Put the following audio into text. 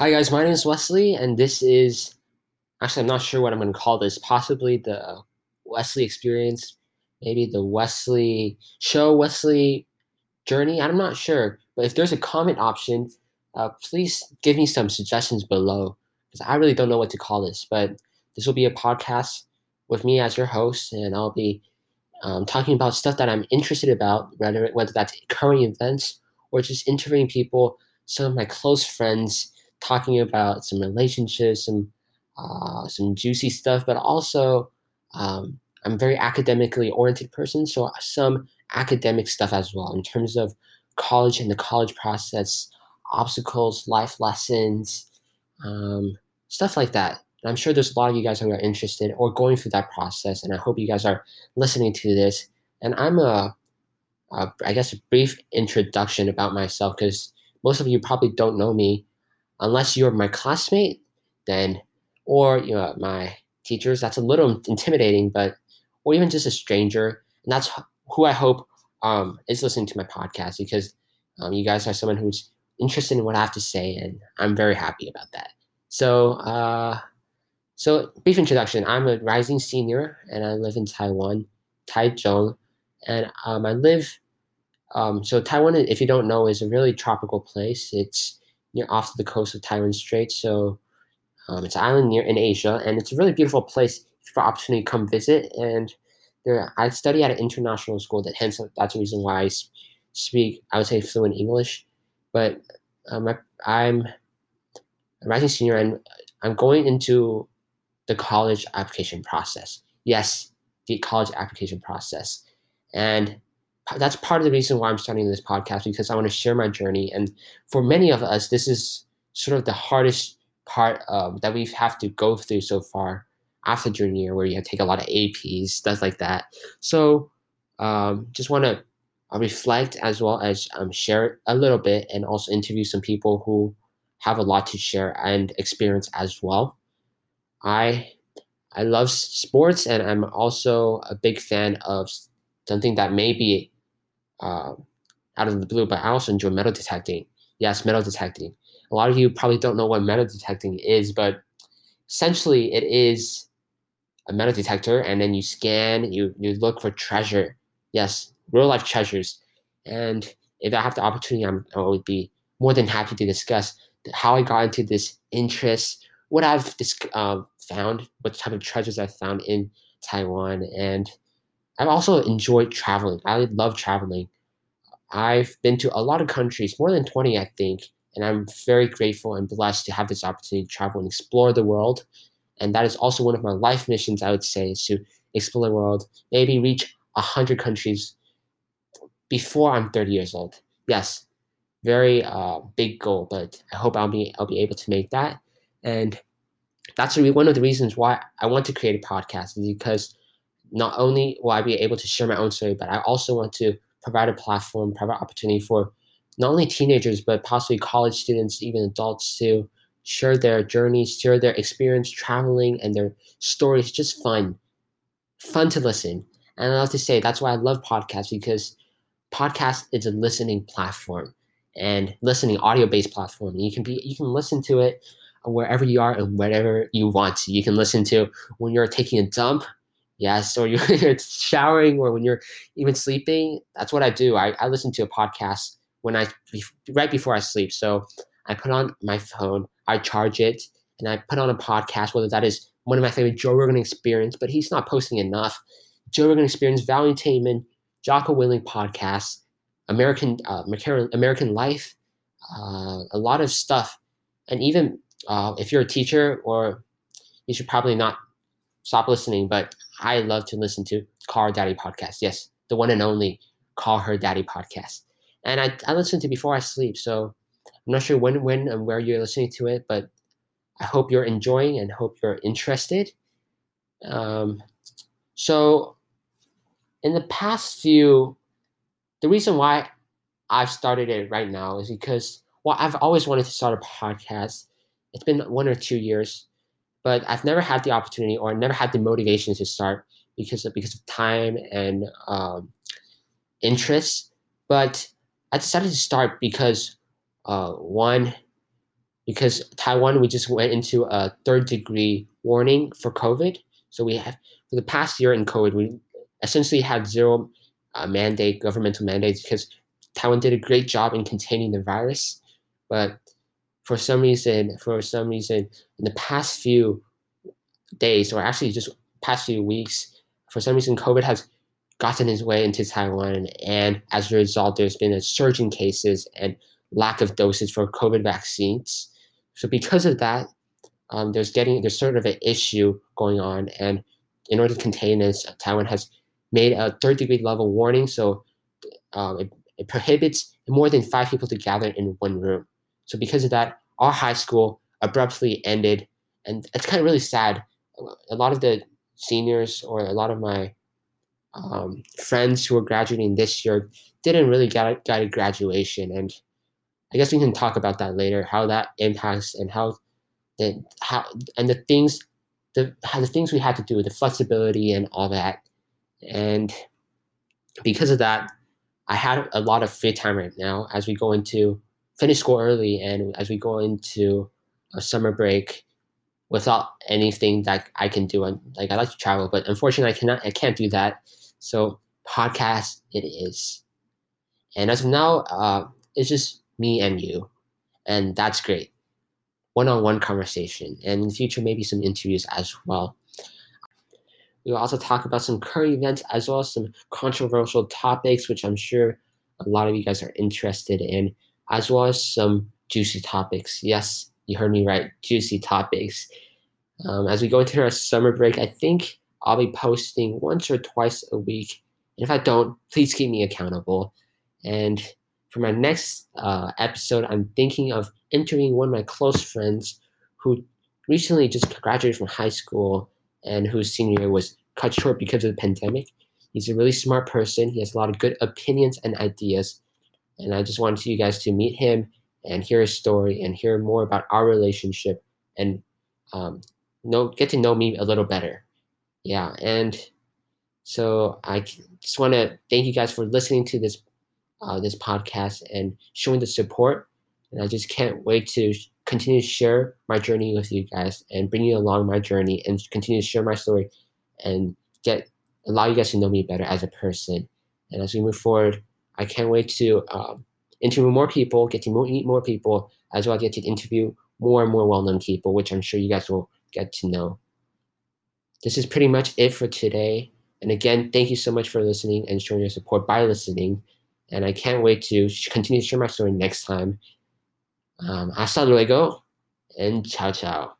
Hi guys, my name is Wesley, and this is actually I'm not sure what I'm going to call this. Possibly the Wesley experience, maybe the Wesley show, Wesley journey. I'm not sure, but if there's a comment option, uh, please give me some suggestions below because I really don't know what to call this. But this will be a podcast with me as your host, and I'll be um, talking about stuff that I'm interested about, whether whether that's current events or just interviewing people, some of my close friends talking about some relationships, some uh, some juicy stuff, but also um, I'm a very academically oriented person, so some academic stuff as well in terms of college and the college process, obstacles, life lessons, um, stuff like that. And I'm sure there's a lot of you guys who are interested or going through that process, and I hope you guys are listening to this. And I'm a, a I guess, a brief introduction about myself because most of you probably don't know me unless you're my classmate, then or you know my teachers, that's a little intimidating, but or even just a stranger, and that's who I hope um, is listening to my podcast because um, you guys are someone who's interested in what I have to say, and I'm very happy about that. So, uh, so brief introduction. I'm a rising senior, and I live in Taiwan, Taichung, and um, I live. Um, so Taiwan, if you don't know, is a really tropical place. It's near off the coast of Taiwan Strait. So um, it's an island near in Asia, and it's a really beautiful place for opportunity to come visit. And there, I study at an international school. That hence that's the reason why I speak. I would say fluent English, but um, I, I'm a rising senior, and I'm going into the college application process. Yes, the college application process, and that's part of the reason why I'm starting this podcast because I want to share my journey. And for many of us, this is sort of the hardest part um, that we have to go through so far after junior year, where you have to take a lot of APs, stuff like that. So um, just want to uh, reflect as well as um, share a little bit and also interview some people who have a lot to share and experience as well. I I love sports and I'm also a big fan of something that may be uh, out of the blue, but I also enjoy metal detecting. Yes, metal detecting. A lot of you probably don't know what metal detecting is, but essentially it is a metal detector, and then you scan, you you look for treasure. Yes, real life treasures. And if I have the opportunity, I'm, I would be more than happy to discuss how I got into this interest, what I've dis- uh, found, what type of treasures I've found in Taiwan, and I've also enjoyed traveling. I love traveling. I've been to a lot of countries, more than 20, I think, and I'm very grateful and blessed to have this opportunity to travel and explore the world. And that is also one of my life missions, I would say, is to explore the world, maybe reach 100 countries before I'm 30 years old. Yes, very uh, big goal, but I hope I'll be I'll be able to make that. And that's one of the reasons why I want to create a podcast is because not only will I be able to share my own story, but I also want to provide a platform, provide opportunity for not only teenagers, but possibly college students, even adults to share their journeys, share their experience traveling and their stories. Just fun, fun to listen. And I have to say that's why I love podcasts because podcast is a listening platform and listening audio based platform. You can be you can listen to it wherever you are and wherever you want. You can listen to when you're taking a dump Yes, or you're showering or when you're even sleeping. That's what I do. I, I listen to a podcast when I right before I sleep. So I put on my phone, I charge it, and I put on a podcast, whether that is one of my favorite Joe Rogan experience, but he's not posting enough. Joe Rogan experience, Valuetainment, Jocko Willink podcast, American uh, American Life, uh, a lot of stuff, and even uh, if you're a teacher or you should probably not stop listening, but I love to listen to Call Daddy podcast. Yes, the one and only Call Her Daddy podcast. And I, I listen to before I sleep. So I'm not sure when, when and where you're listening to it, but I hope you're enjoying and hope you're interested. Um, so in the past few, the reason why I've started it right now is because, well, I've always wanted to start a podcast. It's been one or two years but I've never had the opportunity or never had the motivation to start because of, because of time and um, interest. But I decided to start because uh, one, because Taiwan, we just went into a third degree warning for COVID. So we have, for the past year in COVID, we essentially had zero uh, mandate, governmental mandates, because Taiwan did a great job in containing the virus. But for some reason, for some reason, in the past few days, or actually just past few weeks, for some reason, COVID has gotten its way into Taiwan, and as a result, there's been a surge in cases and lack of doses for COVID vaccines. So because of that, um, there's getting there's sort of an issue going on, and in order to contain this, Taiwan has made a third degree level warning. So um, it, it prohibits more than five people to gather in one room. So because of that, our high school abruptly ended, and it's kind of really sad. A lot of the seniors or a lot of my um, friends who are graduating this year didn't really get a, get a graduation, and I guess we can talk about that later. How that impacts and how the how and the things the how the things we had to do, the flexibility and all that, and because of that, I had a lot of free time right now as we go into finish school early and as we go into a summer break without anything that I can do. Like I like to travel, but unfortunately I cannot I can't do that. So podcast it is. And as of now, uh, it's just me and you. And that's great. One-on-one conversation. And in the future, maybe some interviews as well. We will also talk about some current events as well as some controversial topics, which I'm sure a lot of you guys are interested in, as well as some juicy topics. Yes, you heard me right, juicy topics. Um, as we go into our summer break, I think I'll be posting once or twice a week. And if I don't, please keep me accountable. And for my next uh, episode, I'm thinking of interviewing one of my close friends who recently just graduated from high school and whose senior year was cut short because of the pandemic. He's a really smart person. He has a lot of good opinions and ideas. And I just wanted you guys to meet him and hear his story and hear more about our relationship and um, know get to know me a little better. Yeah, and so I just want to thank you guys for listening to this uh, this podcast and showing the support. And I just can't wait to continue to share my journey with you guys and bring you along my journey and continue to share my story and get allow you guys to know me better as a person. And as we move forward, I can't wait to um, interview more people, get to meet more people, as well as get to interview more and more well-known people, which I'm sure you guys will get to know. This is pretty much it for today. And again, thank you so much for listening and showing your support by listening. And I can't wait to continue to share my story next time. Um, hasta luego and ciao ciao.